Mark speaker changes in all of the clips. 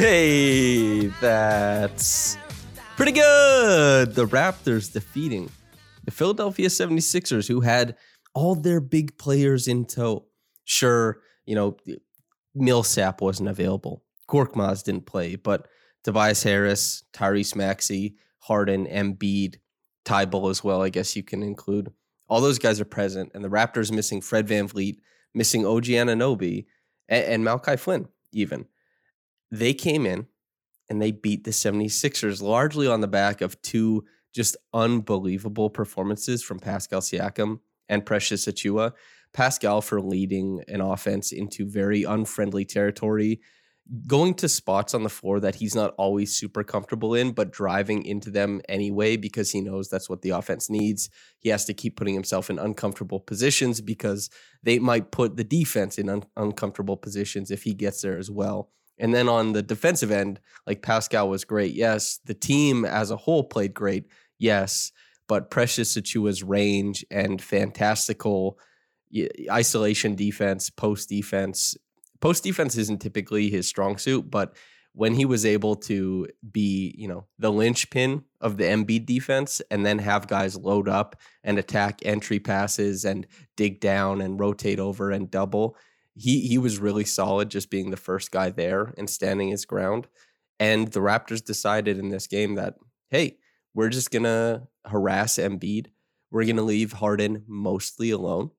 Speaker 1: Hey, that's pretty good. The Raptors defeating the Philadelphia 76ers, who had all their big players in tow. Sure, you know, Millsap wasn't available. Korkmaz didn't play, but Tobias Harris, Tyrese Maxey, Harden, Embiid, Thybulle as well, I guess you can include. All those guys are present, and the Raptors missing Fred VanVleet, missing OG Anunoby, and, and Malachi Flynn, even they came in and they beat the 76ers largely on the back of two just unbelievable performances from Pascal Siakam and Precious Achiuwa. Pascal for leading an offense into very unfriendly territory, going to spots on the floor that he's not always super comfortable in, but driving into them anyway because he knows that's what the offense needs. He has to keep putting himself in uncomfortable positions because they might put the defense in un- uncomfortable positions if he gets there as well. And then on the defensive end, like Pascal was great. Yes. The team as a whole played great. Yes. But Precious Achiuwa's range and fantastical isolation defense, post defense. Post defense isn't typically his strong suit, but when he was able to be, you know, the linchpin of the Embiid defense and then have guys load up and attack entry passes and dig down and rotate over and double, he he was really solid just being the first guy there and standing his ground. And the Raptors decided in this game that, hey, we're just gonna harass Embiid. We're gonna leave Harden mostly alone.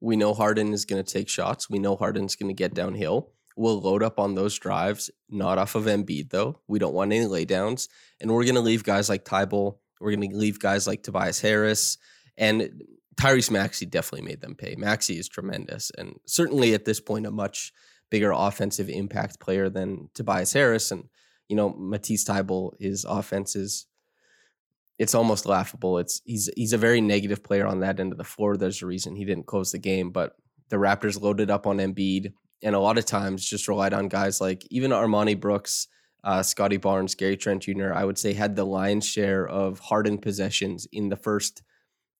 Speaker 1: We know Harden is gonna take shots. We know Harden's gonna get downhill. We'll load up on those drives, not off of Embiid though. We don't want any laydowns. And we're gonna leave guys like Thybulle. We're gonna leave guys like Tobias Harris. And Tyrese Maxey definitely made them pay. Maxey is tremendous and certainly at this point a much bigger offensive impact player than Tobias Harris. And, you know, Matisse Thybulle, his offense is it's almost laughable. It's he's he's a very negative player on that end of the floor. There's a reason he didn't close the game, but the Raptors loaded up on Embiid and a lot of times just relied on guys like even Armoni Brooks, uh, Scotty Barnes, Gary Trent Jr. I would say had the lion's share of hardened possessions in the first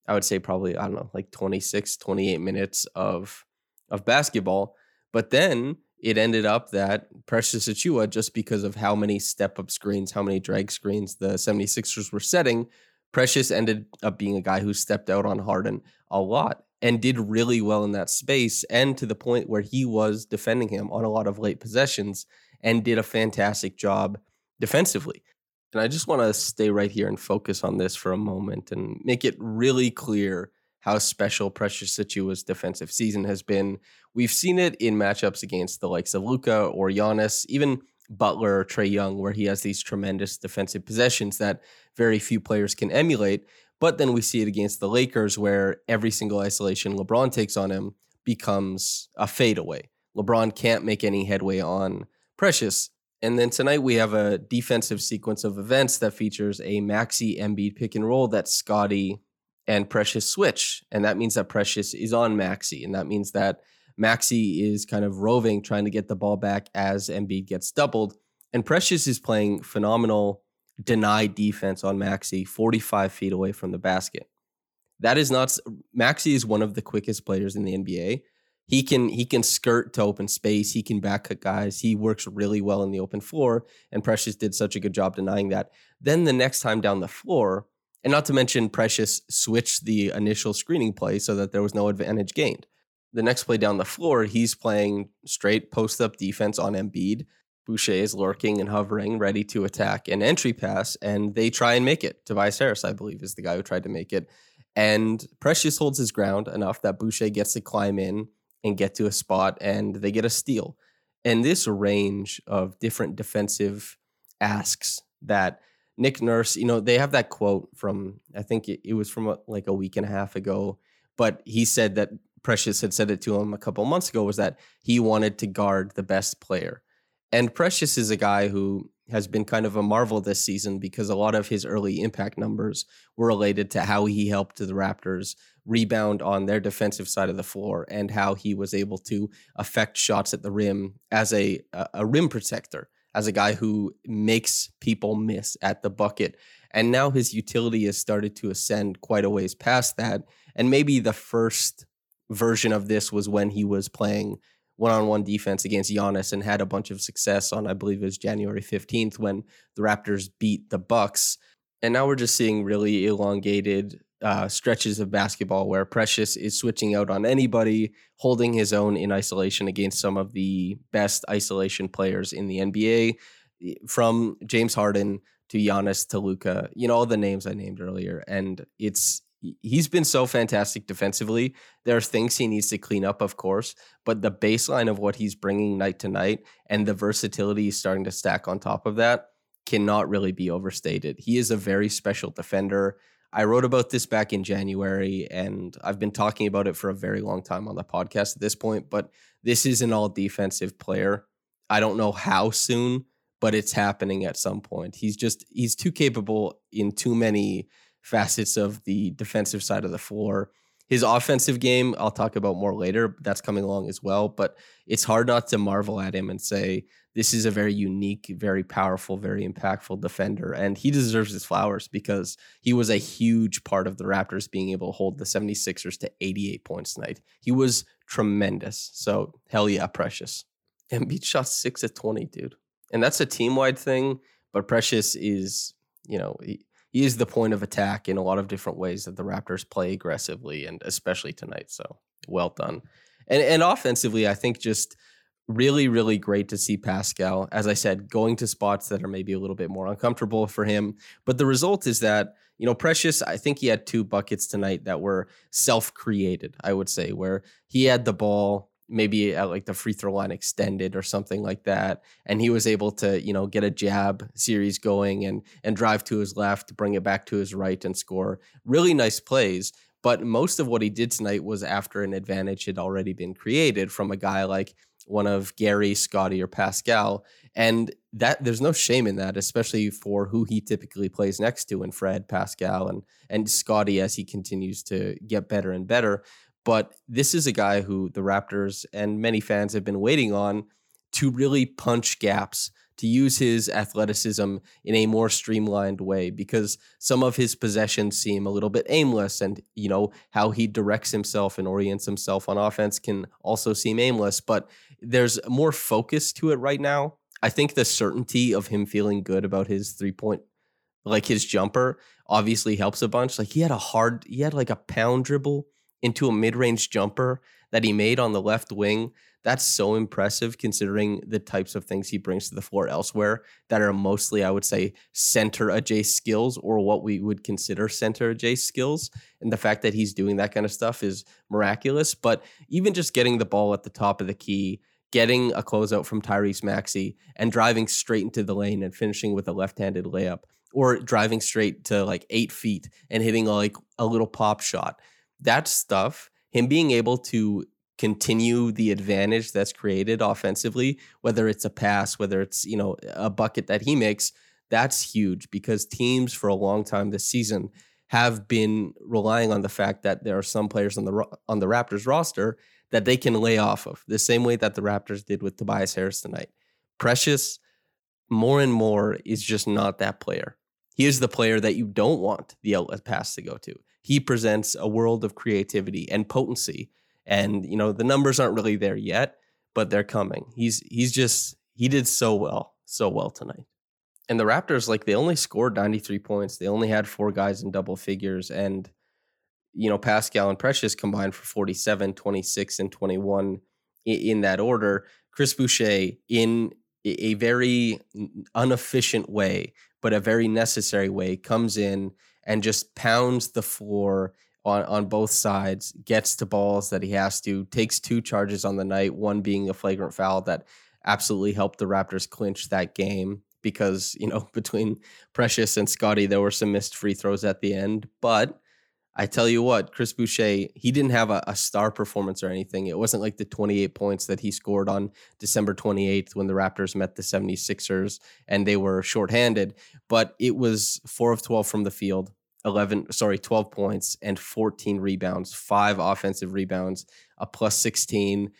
Speaker 1: I would say probably, I don't know, like 26, 28 minutes of of basketball. But then it ended up that Precious Achiuwa, just because of how many step up screens, how many drag screens the 76ers were setting, Precious ended up being a guy who stepped out on Harden a lot and did really well in that space and to the point where he was defending him on a lot of late possessions and did a fantastic job defensively. And I just want to stay right here and focus on this for a moment and make it really clear how special Precious Achiuwa's defensive season has been. We've seen it in matchups against the likes of Luka or Giannis, even Butler or Trae Young, where he has these tremendous defensive possessions that very few players can emulate. But then we see it against the Lakers, where every single isolation LeBron takes on him becomes a fadeaway. LeBron can't make any headway on Precious. And then tonight we have a defensive sequence of events that features a Maxey Embiid pick and roll that Scotty and Precious switch. And that means that Precious is on Maxey. And that means that Maxey is kind of roving, trying to get the ball back as Embiid gets doubled. And Precious is playing phenomenal denied defense on Maxey, 45 feet away from the basket. That is not, Maxey is one of the quickest players in the NBA. He can he can skirt to open space. He can back cut guys. He works really well in the open floor, and Precious did such a good job denying that. Then the next time down the floor, and not to mention Precious switched the initial screening play so that there was no advantage gained. The next play down the floor, he's playing straight post up defense on Embiid. Boucher is lurking and hovering, ready to attack an entry pass, and they try and make it. Tobias Harris, I believe, is the guy who tried to make it. And Precious holds his ground enough that Boucher gets to climb in and get to a spot, and they get a steal. And this range of different defensive asks that Nick Nurse, you know, they have that quote from, I think it, was from a, like a week and a half ago, but he said that Precious had said it to him a couple months ago was that he wanted to guard the best player. And Precious is a guy who has been kind of a marvel this season because a lot of his early impact numbers were related to how he helped the Raptors rebound on their defensive side of the floor and how he was able to affect shots at the rim as a a, rim protector, as a guy who makes people miss at the bucket. And now his utility has started to ascend quite a ways past that. And maybe the first version of this was when he was playing one-on-one defense against Giannis and had a bunch of success on I believe it was January 15th when the Raptors beat the Bucks. And now we're just seeing really elongated uh, stretches of basketball where Precious is switching out on anybody, holding his own in isolation against some of the best isolation players in the NBA, from James Harden to Giannis to Luka, you know, all the names I named earlier. And it's he's been so fantastic defensively. There are things he needs to clean up, of course, but the baseline of what he's bringing night to night and the versatility he's starting to stack on top of that cannot really be overstated. He is a very special defender. I wrote about this back in January, and I've been talking about it for a very long time on the podcast at this point. But this is an all defensive player. I don't know how soon, but it's happening at some point. He's just, he's too capable in too many facets of the defensive side of the floor. His offensive game, I'll talk about more later. That's coming along as well. But it's hard not to marvel at him and say, this is a very unique, very powerful, very impactful defender. And he deserves his flowers because he was a huge part of the Raptors being able to hold the 76ers to 88 points tonight. He was tremendous. So, hell yeah, Precious. Embiid shot six at 20, dude. And that's a team wide thing. But Precious is, you know, he, he is the point of attack in a lot of different ways that the Raptors play aggressively and especially tonight. So well done. And and offensively, I think just really, really great to see Pascal, as I said, going to spots that are maybe a little bit more uncomfortable for him. But the result is that, you know, Precious, I think he had two buckets tonight that were self created, I would say, where he had the ball maybe at like the free throw line extended or something like that and he was able to you know get a jab series going and and drive to his left bring it back to his right and score really nice plays but most of what he did tonight was after an advantage had already been created from a guy like one of Gary, Scotty, or Pascal. And that there's no shame in that, especially for who he typically plays next to in Fred, Pascal, and and Scotty as he continues to get better and better. But this is a guy who the Raptors and many fans have been waiting on to really punch gaps, to use his athleticism in a more streamlined way because some of his possessions seem a little bit aimless and you know how he directs himself and orients himself on offense can also seem aimless but there's more focus to it right now. I think the certainty of him feeling good about his three point like his jumper obviously helps a bunch. Like he had a hard he had like a pound dribble into a mid-range jumper that he made on the left wing that's so impressive considering the types of things he brings to the floor elsewhere that are mostly, I would say, center adjacent skills or what we would consider center adjacent skills. And the fact that he's doing that kind of stuff is miraculous. But even just getting the ball at the top of the key, getting a closeout from Tyrese Maxey and driving straight into the lane and finishing with a left handed layup or driving straight to like eight feet and hitting like a little pop shot. That stuff, him being able to continue the advantage that's created offensively, whether it's a pass, whether it's, you know, a bucket that he makes, that's huge because teams for a long time this season have been relying on the fact that there are some players on the on the Raptors roster that they can lay off of the same way that the Raptors did with Tobias Harris tonight. Precious more and more is just not that player. He is the player that you don't want the outlet uh, pass to go to. He presents a world of creativity and potency And you know, the numbers aren't really there yet, but they're coming. He's he's just he did so well, so well tonight. And the Raptors, like they only scored 93 points. They only had four guys in double figures. And, you know, Pascal and Precious combined for 47, 26, and 21 i- in that order. Chris Boucher, in a very inefficient way, but a very necessary way, comes in and just pounds the floor on, on both sides, gets to balls that he has to, takes two charges on the night, one being a flagrant foul that absolutely helped the Raptors clinch that game because, you know, between Precious and Scotty, there were some missed free throws at the end. But I tell you what, Chris Boucher, he didn't have a, a star performance or anything. It wasn't like the 28 points that he scored on December 28th when the Raptors met the 76ers and they were shorthanded, but it was 4 of 12 from the field, 11, sorry, 12 points and 14 rebounds, five offensive rebounds, a plus 16.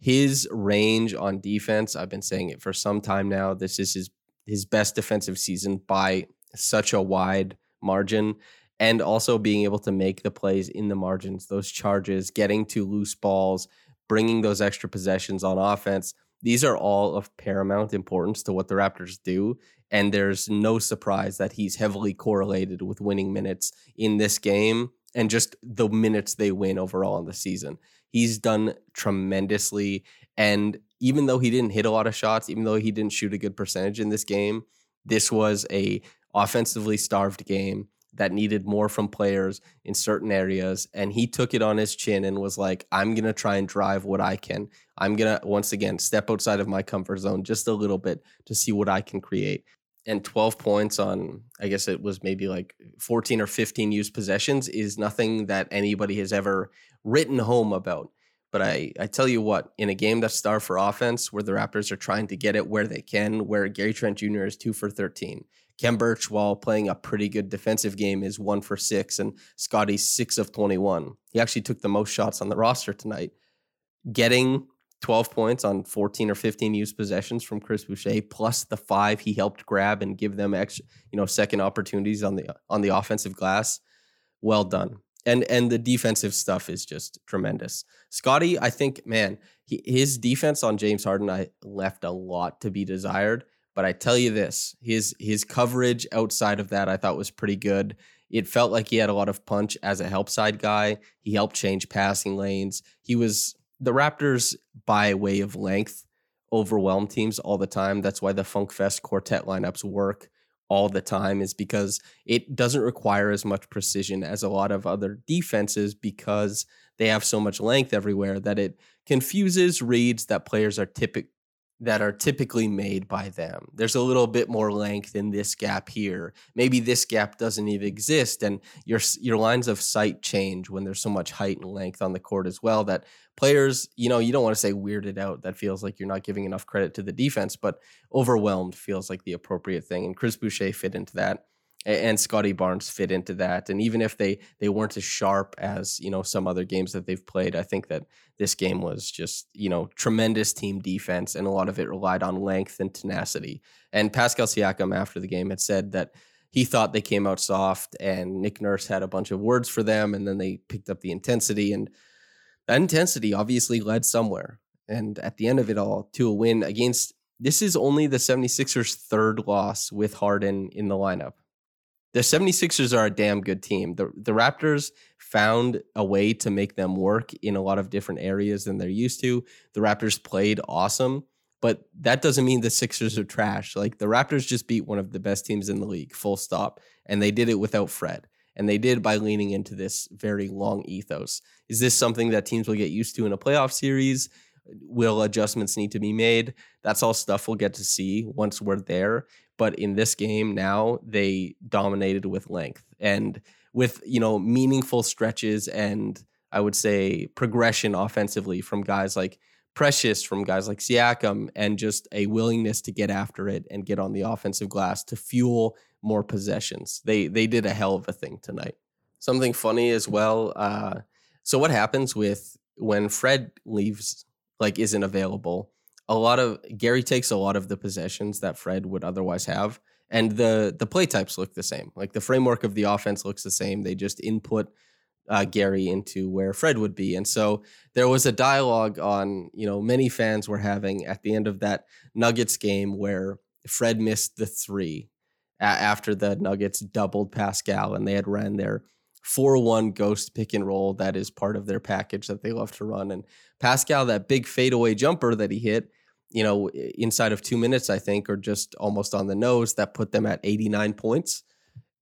Speaker 1: His range on defense, I've been saying it for some time now. This is his his best defensive season by such a wide margin and also being able to make the plays in the margins, those charges, getting to loose balls, bringing those extra possessions on offense. These are all of paramount importance to what the Raptors do. And there's no surprise that he's heavily correlated with winning minutes in this game and just the minutes they win overall in the season. He's done tremendously. And even though he didn't hit a lot of shots, even though he didn't shoot a good percentage in this game, this was a offensively starved game that needed more from players in certain areas and he took it on his chin and was like i'm going to try and drive what i can i'm going to once again step outside of my comfort zone just a little bit to see what i can create and 12 points on i guess it was maybe like 14 or 15 used possessions is nothing that anybody has ever written home about but I, I tell you what, in a game that's star for offense, where the Raptors are trying to get it where they can, where Gary Trent Jr. is two for 13, Khem Birch, while playing a pretty good defensive game, is one for six, and Scotty's six of 21. He actually took the most shots on the roster tonight. Getting 12 points on 14 or 15 used possessions from Chris Boucher, plus the five he helped grab and give them extra, you know, second opportunities on the on the offensive glass. Well done. And and the defensive stuff is just tremendous. Scotty, I think, man, he, his defense on James Harden I left a lot to be desired. But I tell you this, his his coverage outside of that I thought was pretty good. It felt like he had a lot of punch as a help side guy. He helped change passing lanes. He was the Raptors by way of length overwhelm teams all the time. That's why the Funk Fest quartet lineups work all the time is because it doesn't require as much precision as a lot of other defenses because they have so much length everywhere that it confuses reads that players are typic that are typically made by them. There's a little bit more length in this gap here. Maybe this gap doesn't even exist and your your lines of sight change when there's so much height and length on the court as well that players, you know, you don't want to say weirded out. That feels like you're not giving enough credit to the defense, but overwhelmed feels like the appropriate thing. And Chris Boucher fit into that, and Scotty Barnes fit into that. And even if they they weren't as sharp as you know some other games that they've played, I think that this game was just you know tremendous team defense, and a lot of it relied on length and tenacity. And Pascal Siakam after the game had said that. He thought they came out soft, and Nick Nurse had a bunch of words for them, and then they picked up the intensity. And that intensity obviously led somewhere. And at the end of it all, to a win against this is only the 76ers' third loss with Harden in the lineup. The 76ers are a damn good team. The, the Raptors found a way to make them work in a lot of different areas than they're used to. The Raptors played awesome, but that doesn't mean the Sixers are trash. Like the Raptors just beat one of the best teams in the league, full stop. And they did it without Fred. And they did by leaning into this very long ethos. Is this something that teams will get used to in a playoff series? Will adjustments need to be made? That's all stuff we'll get to see once we're there. But in this game now, they dominated with length and with, you know, meaningful stretches and I would say progression offensively from guys like Precious, from guys like Siakam, and just a willingness to get after it and get on the offensive glass to fuel more possessions. They they did a hell of a thing tonight. Something funny as well. Uh, so what happens with when Fred leaves, like isn't available? A lot of Gary takes a lot of the possessions that Fred would otherwise have, and the the play types look the same. Like the framework of the offense looks the same. They just input uh, Gary into where Fred would be. And so there was a dialogue on, you know, many fans were having at the end of that Nuggets game where Fred missed the three a- after the Nuggets doubled Pascal and they had ran their 4 1 ghost pick and roll that is part of their package that they love to run. And Pascal, that big fadeaway jumper that he hit, you know, inside of two minutes, I think, or just almost on the nose, that put them at 89 points.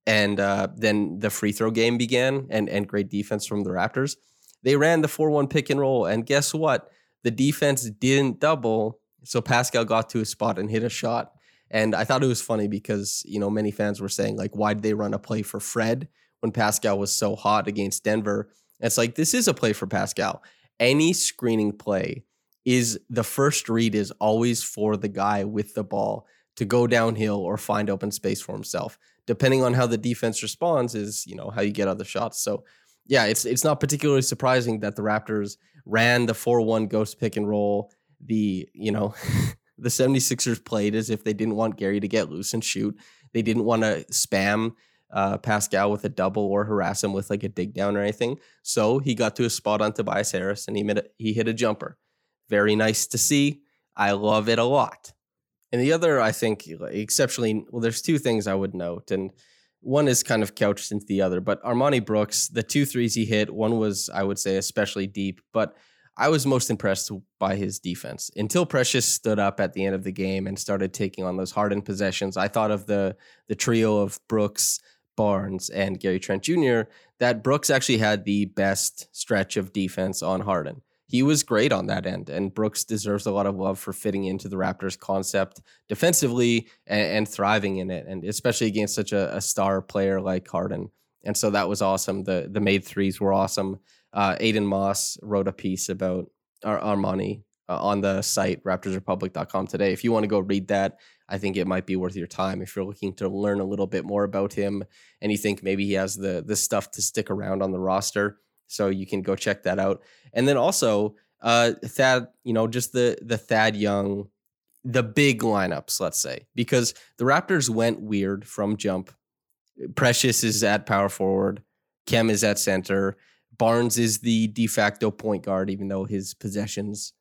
Speaker 1: And uh, then the free throw game began and, and great defense from the Raptors. They ran the 4 1 pick and roll. And guess what? The defense didn't double. So Pascal got to his spot and hit a shot. And I thought it was funny because, you know, many fans were saying, like, why did they run a play for Fred when Pascal was so hot against Denver? And it's like, this is a play for Pascal. Any screening play is the first read is always for the guy with the ball to go downhill or find open space for himself. Depending on how the defense responds, is you know how you get other shots. So yeah, it's it's not particularly surprising that the Raptors ran the 4-1 ghost pick and roll. The, you know, the 76ers played as if they didn't want Gary to get loose and shoot. They didn't want to spam uh, Pascal with a double or harass him with like a dig down or anything. So he got to a spot on Tobias Harris and he a, he hit a jumper. Very nice to see. I love it a lot. And the other, I think, exceptionally well, there's two things I would note, and one is kind of couched into the other. But Armoni Brooks, the two threes he hit, one was, I would say, especially deep, but I was most impressed by his defense. Until Precious stood up at the end of the game and started taking on those hardened possessions, I thought of the the trio of Brooks, Barnes, and Gary Trent Jr. That Brooks actually had the best stretch of defense on Harden. He was great on that end, and Brooks deserves a lot of love for fitting into the Raptors' concept defensively and, and thriving in it, and especially against such a, a star player like Harden. And so that was awesome. The the made threes were awesome. Uh, Aiden Moss wrote a piece about Ar- Armoni uh, on the site raptorsrepublic.com today. If you want to go read that, I think it might be worth your time if you're looking to learn a little bit more about him and you think maybe he has the the stuff to stick around on the roster. So you can go check that out. And then also uh Thad, you know, just the the Thad Young, the big lineups, let's say, because the Raptors went weird from jump. Precious is at power forward, Khem is at center, Barnes is the de facto point guard, even though his possessions,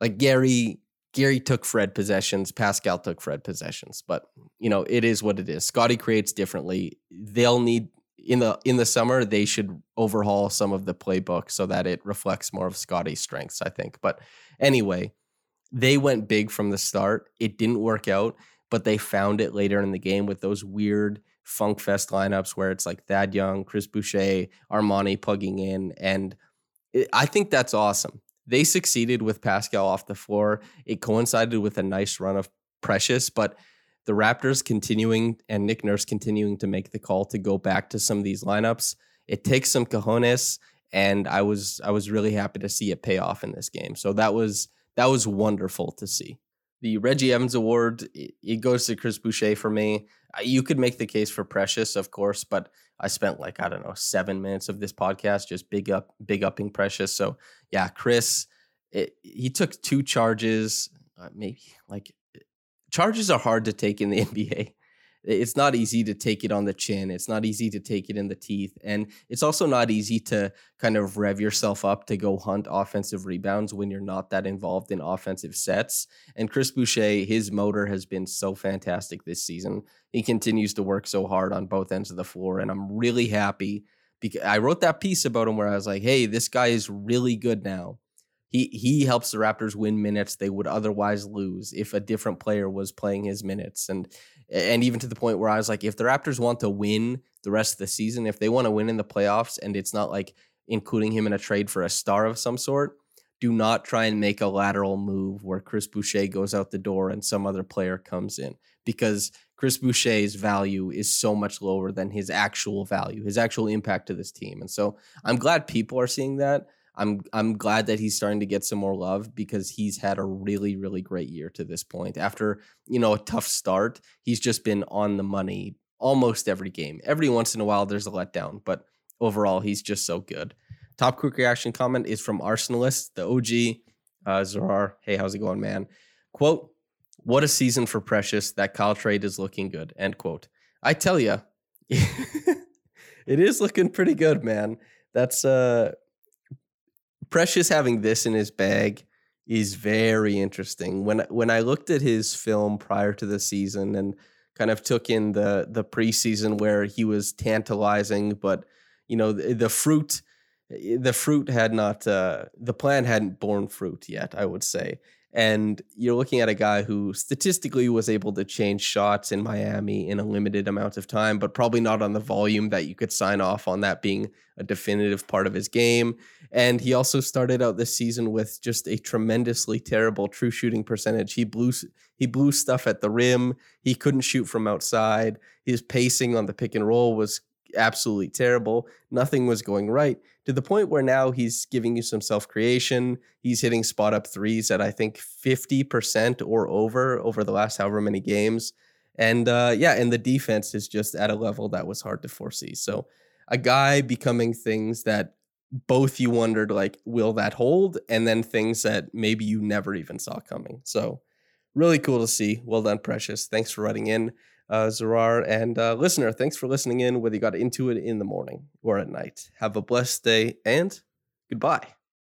Speaker 1: like Gary, Gary took Fred possessions, Pascal took Fred possessions, but you know it is what it is. Scotty creates differently. They'll need in the in the summer they should overhaul some of the playbook so that it reflects more of Scotty's strengths. I think, but anyway, they went big from the start. It didn't work out, but they found it later in the game with those weird funk fest lineups where it's like Thad Young, Chris Boucher, Armoni plugging in. And it, I think that's awesome. They succeeded with Pascal off the floor. It coincided with a nice run of Precious, but the Raptors continuing and Nick Nurse continuing to make the call to go back to some of these lineups. It takes some cojones, and I was I was really happy to see it pay off in this game. So that was that was wonderful to see. The Reggie Evans Award it, goes to Chris Boucher for me. You could make the case for Precious, of course, but I spent like I don't know seven minutes of this podcast just big up big upping Precious. So yeah, Chris, it, he took two charges, uh, maybe like charges are hard to take in the NBA. It's not easy to take it on the chin. It's not easy to take it in the teeth. And it's also not easy to kind of rev yourself up to go hunt offensive rebounds when you're not that involved in offensive sets. And Chris Boucher, his motor has been so fantastic this season. He continues to work so hard on both ends of the floor. And I'm really happy because I wrote that piece about him where I was like, hey, this guy is really good now he he helps the Raptors win minutes they would otherwise lose if a different player was playing his minutes and and even to the point where I was like if the Raptors want to win the rest of the season if they want to win in the playoffs and it's not like including him in a trade for a star of some sort do not try and make a lateral move where Chris Boucher goes out the door and some other player comes in because Chris Boucher's value is so much lower than his actual value, his actual impact to this team. And so I'm glad people are seeing that. I'm I'm glad that he's starting to get some more love because he's had a really really great year to this point. After you know a tough start, he's just been on the money almost every game. Every once in a while, there's a letdown, but overall, he's just so good. Top quick reaction comment is from Arsenalist, the OG, uh, Zarar. Hey, how's it going, man? Quote: What a season for Precious. That Kyle trade is looking good. End quote. I tell you, it is looking pretty good, man that's uh Precious having this in his bag is very interesting. When when I looked at his film prior to the season and kind of took in the the preseason where he was tantalizing, but you know the, the fruit the fruit had not uh, the plant hadn't borne fruit yet. I would say, and you're looking at a guy who statistically was able to change shots in Miami in a limited amount of time, but probably not on the volume that you could sign off on that being a definitive part of his game. And he also started out this season with just a tremendously terrible true shooting percentage. He blew he blew stuff at the rim. He couldn't shoot from outside. His pacing on the pick and roll was absolutely terrible. Nothing was going right to the point where now he's giving you some self creation. He's hitting spot up threes at I think 50% or over over the last however many games. And uh, yeah, and the defense is just at a level that was hard to foresee. So a guy becoming things that both you wondered like will that hold and then things that maybe you never even saw coming. So really cool to see. Well done Precious. Thanks for writing in uh, Zarar. And uh, listener, thanks for listening in, whether you got into it in the morning or at night. Have a blessed day and goodbye.